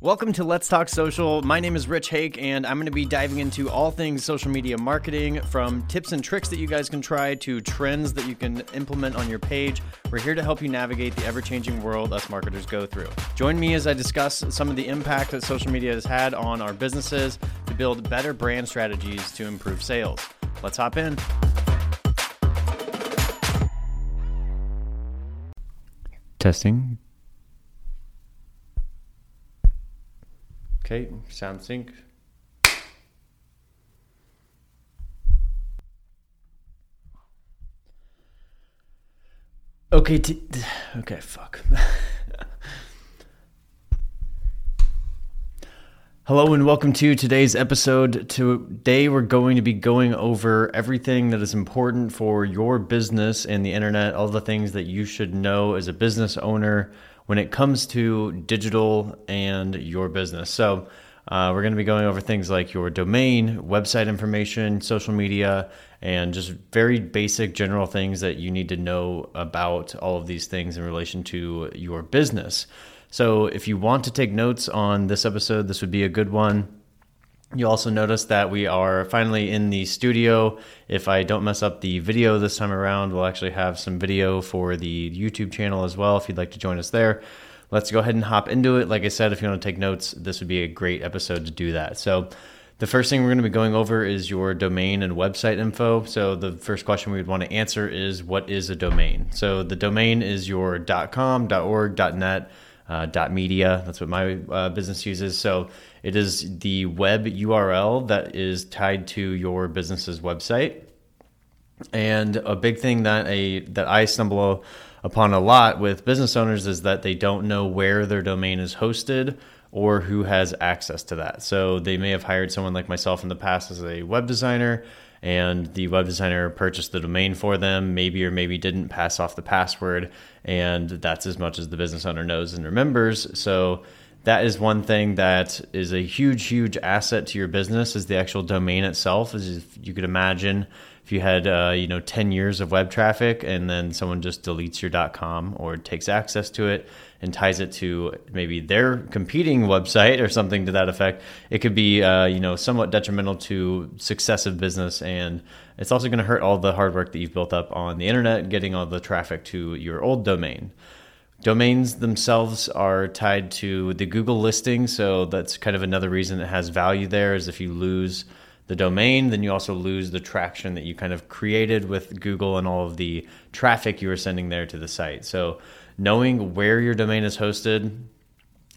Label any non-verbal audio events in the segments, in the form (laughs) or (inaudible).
Welcome to Let's Talk Social. My name is Rich Hake, and I'm going to be diving into all things social media marketing from tips and tricks that you guys can try to trends that you can implement on your page. We're here to help you navigate the ever changing world us marketers go through. Join me as I discuss some of the impact that social media has had on our businesses to build better brand strategies to improve sales. Let's hop in. Testing. Okay, sound sync. Okay, okay, fuck. (laughs) Hello and welcome to today's episode. Today we're going to be going over everything that is important for your business and the internet, all the things that you should know as a business owner when it comes to digital and your business. So, uh, we're going to be going over things like your domain, website information, social media, and just very basic general things that you need to know about all of these things in relation to your business. So, if you want to take notes on this episode, this would be a good one. You also notice that we are finally in the studio. If I don't mess up the video this time around, we'll actually have some video for the YouTube channel as well if you'd like to join us there. Let's go ahead and hop into it. Like I said, if you want to take notes, this would be a great episode to do that. So, the first thing we're going to be going over is your domain and website info. So, the first question we would want to answer is what is a domain? So, the domain is your .com, .org, .net, uh, .media. That's what my uh, business uses. So, it is the web URL that is tied to your business's website. And a big thing that a that I stumble upon a lot with business owners is that they don't know where their domain is hosted or who has access to that. So they may have hired someone like myself in the past as a web designer and the web designer purchased the domain for them, maybe or maybe didn't pass off the password, and that's as much as the business owner knows and remembers. So that is one thing that is a huge, huge asset to your business is the actual domain itself. As if you could imagine if you had uh, you know 10 years of web traffic and then someone just deletes your .com or takes access to it and ties it to maybe their competing website or something to that effect, it could be uh, you know somewhat detrimental to success of business and it's also going to hurt all the hard work that you've built up on the internet getting all the traffic to your old domain. Domains themselves are tied to the Google listing, so that's kind of another reason it has value there. Is if you lose the domain, then you also lose the traction that you kind of created with Google and all of the traffic you were sending there to the site. So knowing where your domain is hosted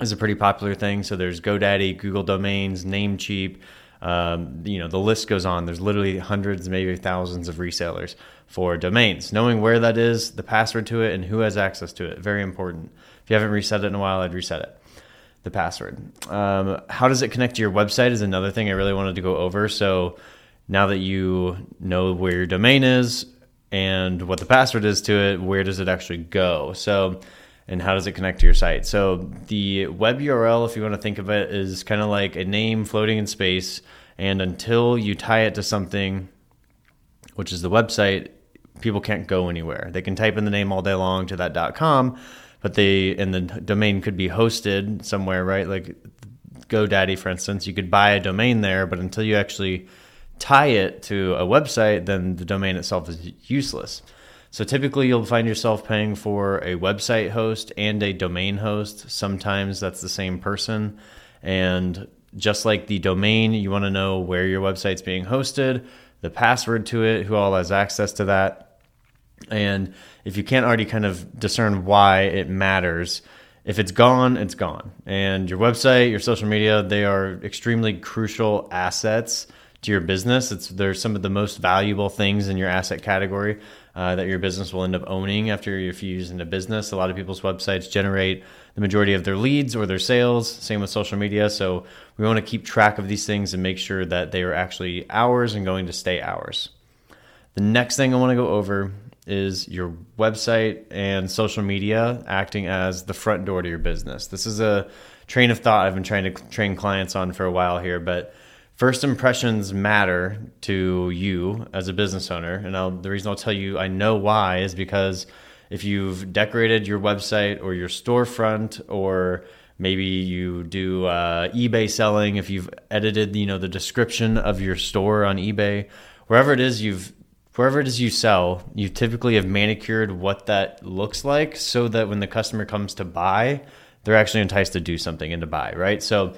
is a pretty popular thing. So there's GoDaddy, Google Domains, Namecheap. Um, you know the list goes on. There's literally hundreds, maybe thousands of resellers for domains. Knowing where that is, the password to it, and who has access to it, very important. If you haven't reset it in a while, I'd reset it. The password. Um, how does it connect to your website is another thing I really wanted to go over. So now that you know where your domain is and what the password is to it, where does it actually go? So and how does it connect to your site? So the web URL, if you want to think of it, is kind of like a name floating in space. And until you tie it to something, which is the website, people can't go anywhere. They can type in the name all day long to that .com, but they and the domain could be hosted somewhere, right? Like GoDaddy, for instance, you could buy a domain there, but until you actually tie it to a website, then the domain itself is useless. So typically, you'll find yourself paying for a website host and a domain host. Sometimes that's the same person. And just like the domain, you want to know where your website's being hosted, the password to it, who all has access to that. And if you can't already kind of discern why it matters, if it's gone, it's gone. And your website, your social media, they are extremely crucial assets to your business. It's they're some of the most valuable things in your asset category uh, that your business will end up owning after you use in a business. A lot of people's websites generate the majority of their leads or their sales. Same with social media. So we want to keep track of these things and make sure that they are actually ours and going to stay ours. The next thing I want to go over is your website and social media acting as the front door to your business. This is a train of thought I've been trying to train clients on for a while here, but first impressions matter to you as a business owner. And I'll, the reason I'll tell you I know why is because if you've decorated your website or your storefront or Maybe you do uh, eBay selling if you've edited, you know, the description of your store on eBay. Wherever it is you've wherever it is you sell, you typically have manicured what that looks like so that when the customer comes to buy, they're actually enticed to do something and to buy, right? So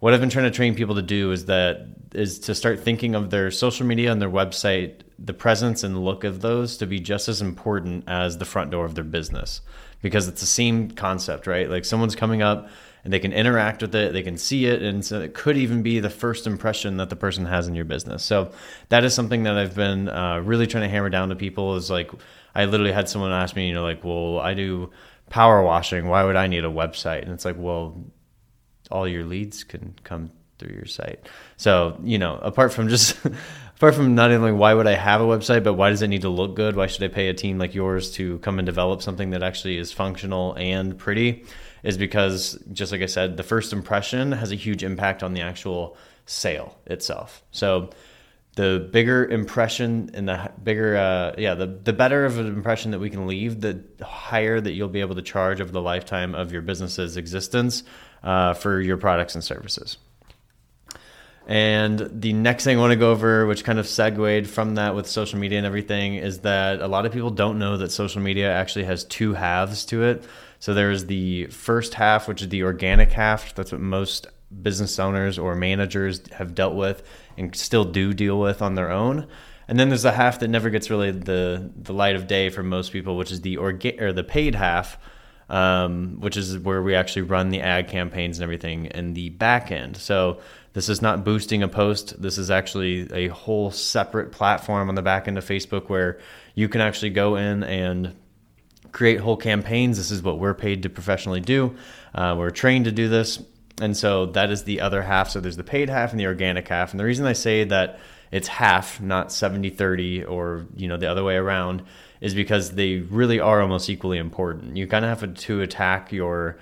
what I've been trying to train people to do is that is to start thinking of their social media and their website, the presence and look of those to be just as important as the front door of their business because it's the same concept, right? Like someone's coming up and they can interact with it, they can see it, and so it could even be the first impression that the person has in your business. So that is something that I've been uh, really trying to hammer down to people. Is like I literally had someone ask me, you know, like, well, I do power washing. Why would I need a website? And it's like, well, all your leads can come through your site. So you know, apart from just (laughs) apart from not only why would I have a website, but why does it need to look good? Why should I pay a team like yours to come and develop something that actually is functional and pretty? is because just like I said, the first impression has a huge impact on the actual sale itself. So the bigger impression and the bigger uh, yeah the, the better of an impression that we can leave the higher that you'll be able to charge over the lifetime of your business's existence uh, for your products and services and the next thing i want to go over which kind of segued from that with social media and everything is that a lot of people don't know that social media actually has two halves to it so there's the first half, which is the organic half. That's what most business owners or managers have dealt with and still do deal with on their own. And then there's the half that never gets really the the light of day for most people, which is the orga- or the paid half, um, which is where we actually run the ad campaigns and everything in the back end. So this is not boosting a post. This is actually a whole separate platform on the back end of Facebook where you can actually go in and create whole campaigns. This is what we're paid to professionally do. Uh, we're trained to do this. And so that is the other half. So there's the paid half and the organic half. And the reason I say that it's half, not 70 30 or, you know, the other way around is because they really are almost equally important. You kind of have to attack your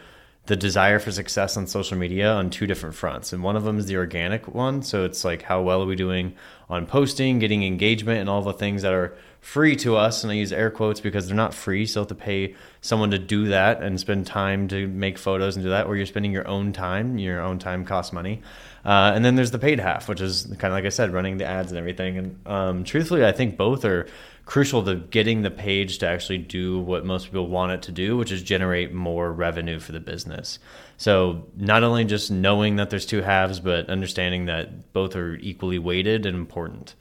the desire for success on social media on two different fronts. And one of them is the organic one. So it's like how well are we doing on posting, getting engagement, and all the things that are free to us. And I use air quotes because they're not free. So you have to pay someone to do that and spend time to make photos and do that, or you're spending your own time. Your own time costs money. Uh, and then there's the paid half, which is kind of like I said, running the ads and everything. And um, truthfully, I think both are crucial to getting the page to actually do what most people want it to do, which is generate more revenue for the business. So, not only just knowing that there's two halves, but understanding that both are equally weighted and important.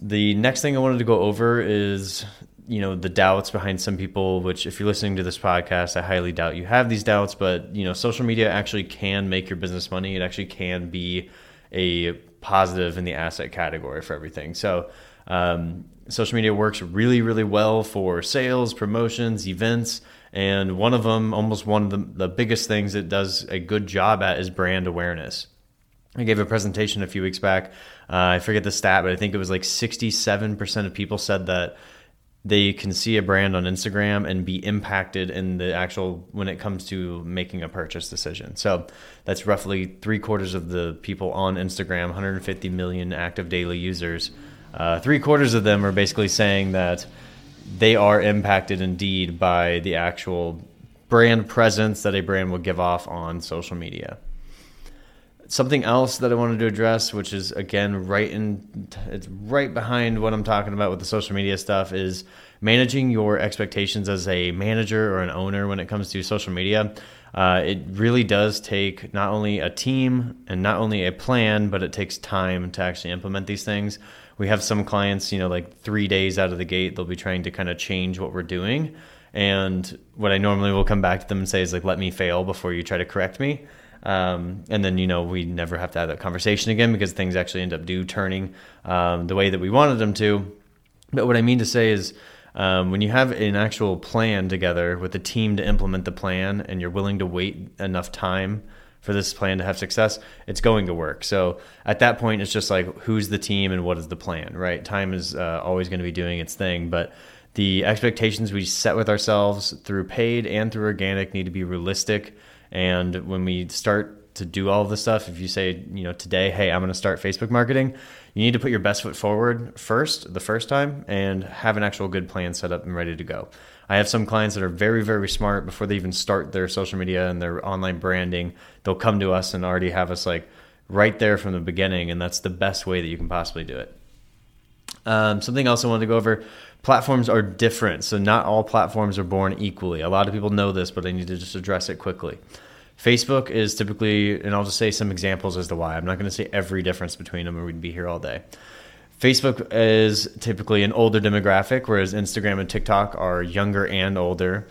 The next thing I wanted to go over is you know the doubts behind some people which if you're listening to this podcast i highly doubt you have these doubts but you know social media actually can make your business money it actually can be a positive in the asset category for everything so um, social media works really, really well for sales, promotions, events. And one of them, almost one of the, the biggest things it does a good job at is brand awareness. I gave a presentation a few weeks back. Uh, I forget the stat, but I think it was like 67% of people said that they can see a brand on Instagram and be impacted in the actual when it comes to making a purchase decision. So that's roughly three quarters of the people on Instagram, 150 million active daily users uh, three quarters of them are basically saying that they are impacted indeed by the actual brand presence that a brand will give off on social media. Something else that I wanted to address, which is again right in, it's right behind what I'm talking about with the social media stuff, is managing your expectations as a manager or an owner when it comes to social media. Uh, it really does take not only a team and not only a plan, but it takes time to actually implement these things we have some clients, you know, like three days out of the gate, they'll be trying to kind of change what we're doing. And what I normally will come back to them and say is like, let me fail before you try to correct me. Um, and then, you know, we never have to have that conversation again because things actually end up do turning um, the way that we wanted them to. But what I mean to say is, um, when you have an actual plan together with a team to implement the plan and you're willing to wait enough time for this plan to have success, it's going to work. So at that point, it's just like who's the team and what is the plan, right? Time is uh, always going to be doing its thing, but the expectations we set with ourselves through paid and through organic need to be realistic. And when we start to do all of this stuff, if you say, you know, today, hey, I'm going to start Facebook marketing, you need to put your best foot forward first, the first time, and have an actual good plan set up and ready to go. I have some clients that are very, very smart before they even start their social media and their online branding. They'll come to us and already have us like right there from the beginning. And that's the best way that you can possibly do it. Um, something else I wanted to go over platforms are different. So, not all platforms are born equally. A lot of people know this, but I need to just address it quickly. Facebook is typically, and I'll just say some examples as to why. I'm not going to say every difference between them or we'd be here all day. Facebook is typically an older demographic, whereas Instagram and TikTok are younger and older.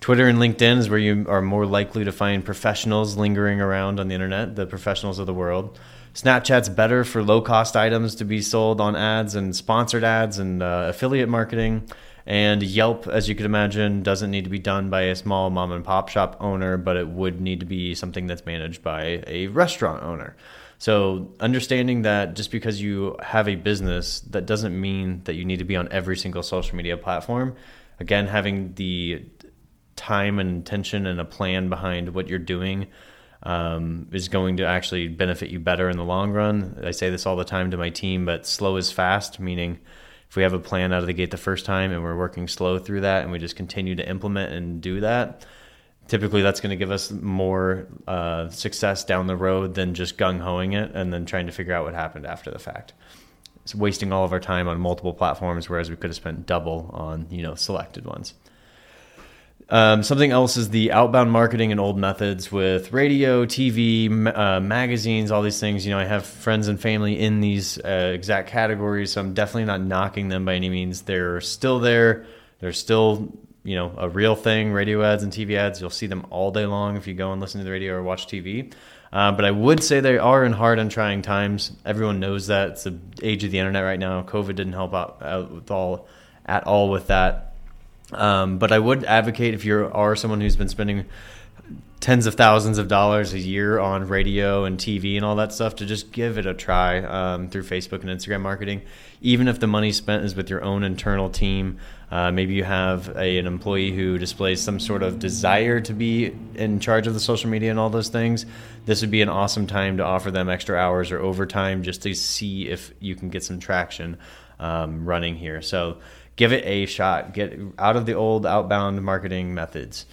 Twitter and LinkedIn is where you are more likely to find professionals lingering around on the internet, the professionals of the world. Snapchat's better for low cost items to be sold on ads and sponsored ads and uh, affiliate marketing. And Yelp, as you could imagine, doesn't need to be done by a small mom and pop shop owner, but it would need to be something that's managed by a restaurant owner. So, understanding that just because you have a business, that doesn't mean that you need to be on every single social media platform. Again, having the time and intention and a plan behind what you're doing um, is going to actually benefit you better in the long run. I say this all the time to my team, but slow is fast, meaning if we have a plan out of the gate the first time and we're working slow through that and we just continue to implement and do that, typically that's going to give us more uh, success down the road than just gung hoing it and then trying to figure out what happened after the fact. It's wasting all of our time on multiple platforms, whereas we could have spent double on you know selected ones. Um, something else is the outbound marketing and old methods with radio, TV, uh, magazines, all these things. You know, I have friends and family in these uh, exact categories, so I'm definitely not knocking them by any means. They're still there. They're still, you know, a real thing. Radio ads and TV ads, you'll see them all day long if you go and listen to the radio or watch TV. Uh, but I would say they are in hard and trying times. Everyone knows that. It's the age of the internet right now. COVID didn't help out, out with all at all with that um, but I would advocate if you are someone who's been spending tens of thousands of dollars a year on radio and TV and all that stuff to just give it a try um, through Facebook and Instagram marketing. Even if the money spent is with your own internal team, uh, maybe you have a, an employee who displays some sort of desire to be in charge of the social media and all those things. This would be an awesome time to offer them extra hours or overtime just to see if you can get some traction um, running here. So give it a shot. Get out of the old outbound marketing methods.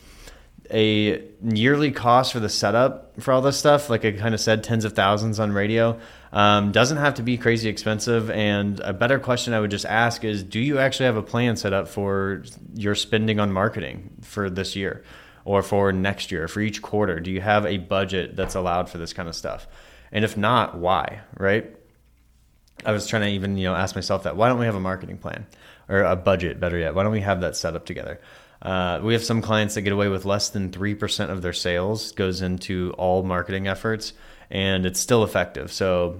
A yearly cost for the setup for all this stuff, like I kind of said, tens of thousands on radio, um, doesn't have to be crazy expensive. And a better question I would just ask is Do you actually have a plan set up for your spending on marketing for this year or for next year, for each quarter? Do you have a budget that's allowed for this kind of stuff? And if not, why, right? I was trying to even, you know, ask myself that. Why don't we have a marketing plan? or a budget, better yet. Why don't we have that set up together? Uh, we have some clients that get away with less than 3% of their sales goes into all marketing efforts and it's still effective. So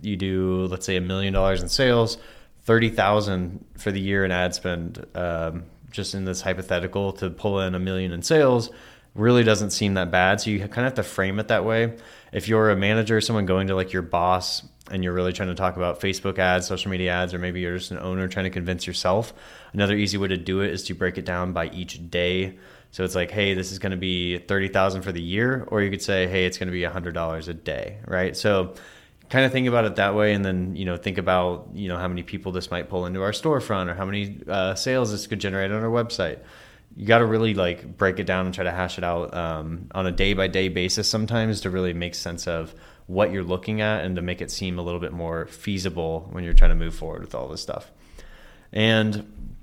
you do, let's say a million dollars in sales, 30,000 for the year in ad spend, um, just in this hypothetical to pull in a million in sales really doesn't seem that bad. So you kind of have to frame it that way. If you're a manager, someone going to like your boss and you're really trying to talk about Facebook ads, social media ads, or maybe you're just an owner trying to convince yourself, another easy way to do it is to break it down by each day. So it's like, hey, this is going to be thirty thousand for the year, or you could say, hey, it's going to be hundred dollars a day, right? So kind of think about it that way, and then you know think about you know how many people this might pull into our storefront, or how many uh, sales this could generate on our website. You got to really like break it down and try to hash it out um, on a day by day basis sometimes to really make sense of what you're looking at and to make it seem a little bit more feasible when you're trying to move forward with all this stuff. And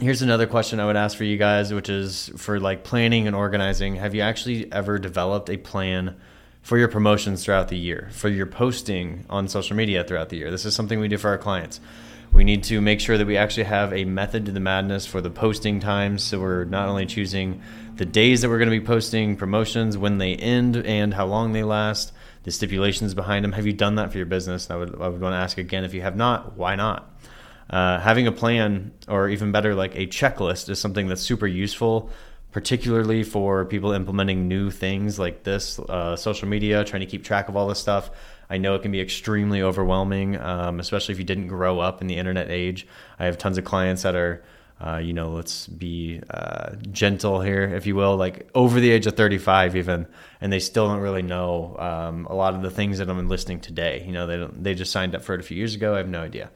here's another question I would ask for you guys, which is for like planning and organizing. Have you actually ever developed a plan for your promotions throughout the year, for your posting on social media throughout the year? This is something we do for our clients. We need to make sure that we actually have a method to the madness for the posting times. So we're not only choosing the days that we're going to be posting promotions, when they end, and how long they last the stipulations behind them. Have you done that for your business? I would, I would want to ask again if you have not, why not? Uh, having a plan, or even better, like a checklist, is something that's super useful, particularly for people implementing new things like this, uh, social media, trying to keep track of all this stuff. I know it can be extremely overwhelming, um, especially if you didn't grow up in the internet age. I have tons of clients that are uh, you know, let's be uh, gentle here, if you will, like over the age of 35 even, and they still don't really know um, a lot of the things that I'm enlisting today. You know, they don't, they just signed up for it a few years ago. I have no idea.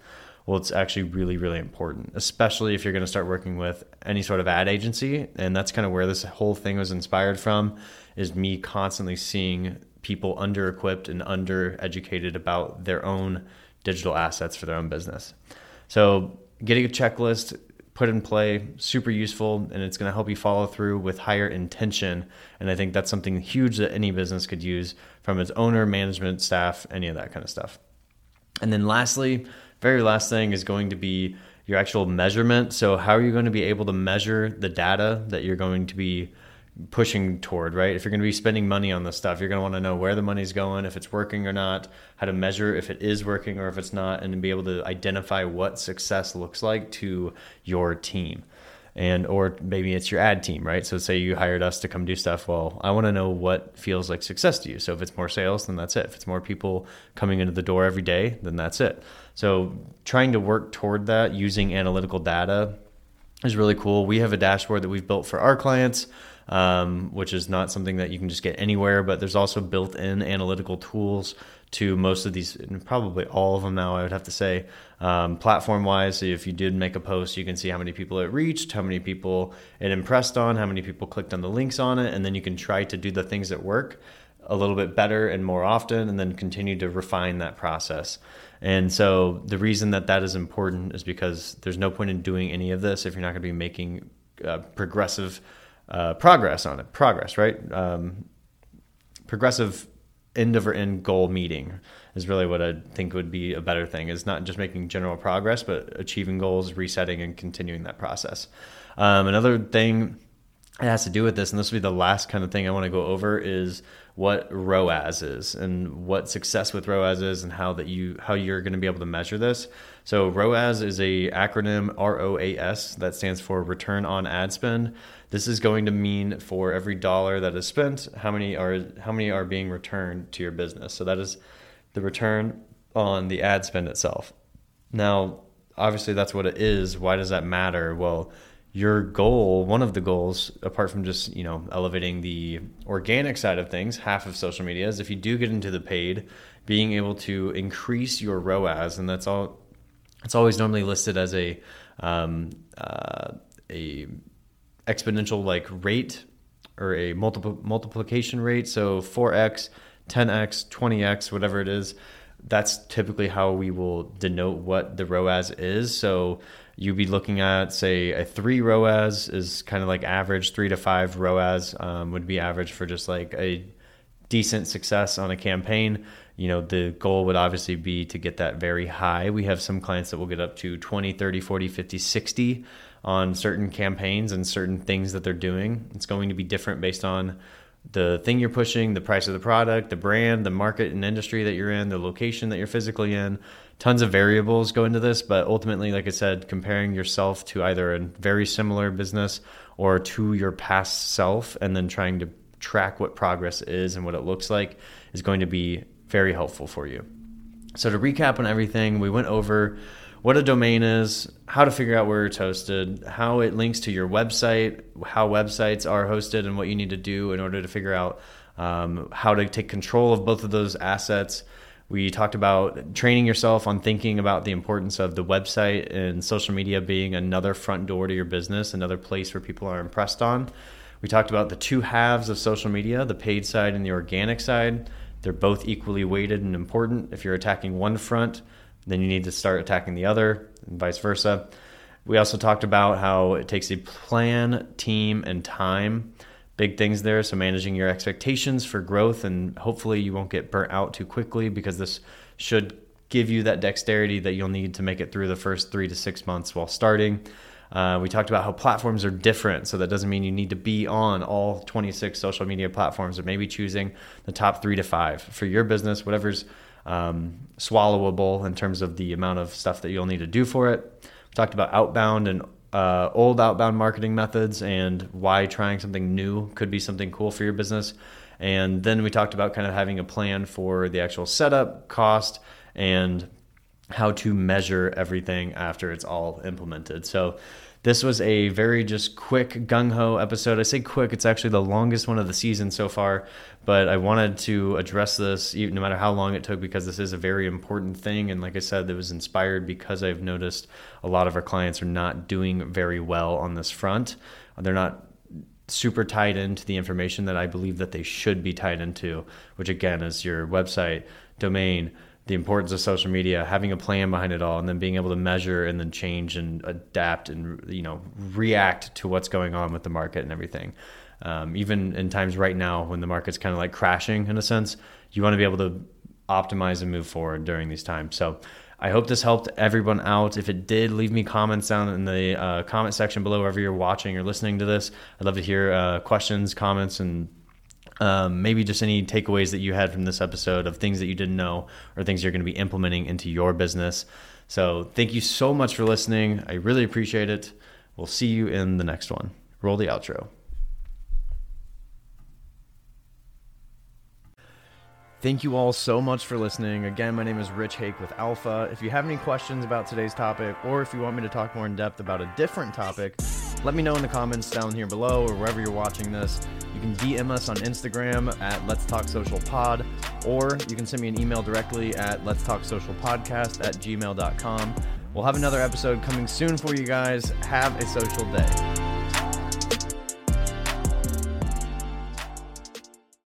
Well, it's actually really, really important, especially if you're going to start working with any sort of ad agency. And that's kind of where this whole thing was inspired from is me constantly seeing people under equipped and under educated about their own digital assets for their own business. So getting a checklist put in play, super useful, and it's going to help you follow through with higher intention. And I think that's something huge that any business could use from its owner, management, staff, any of that kind of stuff. And then lastly, very last thing is going to be your actual measurement. So, how are you going to be able to measure the data that you're going to be pushing toward, right? If you're going to be spending money on this stuff, you're going to want to know where the money's going, if it's working or not, how to measure if it is working or if it's not, and be able to identify what success looks like to your team. And or maybe it's your ad team, right? So say you hired us to come do stuff. Well, I want to know what feels like success to you. So if it's more sales, then that's it. If it's more people coming into the door every day, then that's it. So trying to work toward that using analytical data is really cool. We have a dashboard that we've built for our clients um, which is not something that you can just get anywhere. But there's also built in analytical tools to most of these, probably all of them now, I would have to say. Um, platform wise, so if you did make a post, you can see how many people it reached, how many people it impressed on, how many people clicked on the links on it, and then you can try to do the things that work a little bit better and more often, and then continue to refine that process. And so the reason that that is important is because there's no point in doing any of this if you're not going to be making uh, progressive uh, progress on it. Progress, right? Um, progressive end over end goal meeting is really what I think would be a better thing. Is not just making general progress, but achieving goals, resetting, and continuing that process. Um, another thing it has to do with this, and this will be the last kind of thing I want to go over is what ROAS is and what success with ROAS is and how that you how you're going to be able to measure this. So ROAS is a acronym R O A S that stands for return on ad spend. This is going to mean for every dollar that is spent, how many are how many are being returned to your business. So that is the return on the ad spend itself. Now, obviously that's what it is. Why does that matter? Well, your goal, one of the goals, apart from just, you know, elevating the organic side of things, half of social media is if you do get into the paid, being able to increase your ROAS, and that's all it's always normally listed as a um, uh, a exponential like rate or a multiple multiplication rate. So 4x, 10x, 20x, whatever it is. That's typically how we will denote what the ROAS is. So you'd be looking at, say, a three ROAS is kind of like average, three to five ROAS um, would be average for just like a decent success on a campaign. You know, the goal would obviously be to get that very high. We have some clients that will get up to 20, 30, 40, 50, 60 on certain campaigns and certain things that they're doing. It's going to be different based on the thing you're pushing, the price of the product, the brand, the market and industry that you're in, the location that you're physically in. Tons of variables go into this, but ultimately, like I said, comparing yourself to either a very similar business or to your past self and then trying to track what progress is and what it looks like is going to be very helpful for you. So, to recap on everything, we went over what a domain is, how to figure out where it's hosted, how it links to your website, how websites are hosted, and what you need to do in order to figure out um, how to take control of both of those assets. We talked about training yourself on thinking about the importance of the website and social media being another front door to your business, another place where people are impressed on. We talked about the two halves of social media, the paid side and the organic side. They're both equally weighted and important. If you're attacking one front, then you need to start attacking the other, and vice versa. We also talked about how it takes a plan, team, and time. Big things there. So, managing your expectations for growth, and hopefully, you won't get burnt out too quickly because this should give you that dexterity that you'll need to make it through the first three to six months while starting. Uh, we talked about how platforms are different, so that doesn't mean you need to be on all 26 social media platforms, or maybe choosing the top three to five for your business, whatever's um, swallowable in terms of the amount of stuff that you'll need to do for it. We talked about outbound and uh, old outbound marketing methods and why trying something new could be something cool for your business. And then we talked about kind of having a plan for the actual setup, cost, and how to measure everything after it's all implemented. So this was a very just quick gung ho episode. I say quick, it's actually the longest one of the season so far, but I wanted to address this no matter how long it took because this is a very important thing. And like I said, it was inspired because I've noticed a lot of our clients are not doing very well on this front. They're not super tied into the information that I believe that they should be tied into, which again is your website, domain, the importance of social media, having a plan behind it all, and then being able to measure and then change and adapt and you know react to what's going on with the market and everything. Um, even in times right now when the market's kind of like crashing in a sense, you want to be able to optimize and move forward during these times. So I hope this helped everyone out. If it did, leave me comments down in the uh, comment section below wherever you're watching or listening to this. I'd love to hear uh, questions, comments, and um, maybe just any takeaways that you had from this episode of things that you didn't know or things you're going to be implementing into your business. So, thank you so much for listening. I really appreciate it. We'll see you in the next one. Roll the outro. Thank you all so much for listening. Again, my name is Rich Hake with Alpha. If you have any questions about today's topic, or if you want me to talk more in depth about a different topic, let me know in the comments down here below or wherever you're watching this. You can DM us on Instagram at Let's Talk Social Pod, or you can send me an email directly at Let's Talk Social Podcast at gmail.com. We'll have another episode coming soon for you guys. Have a social day.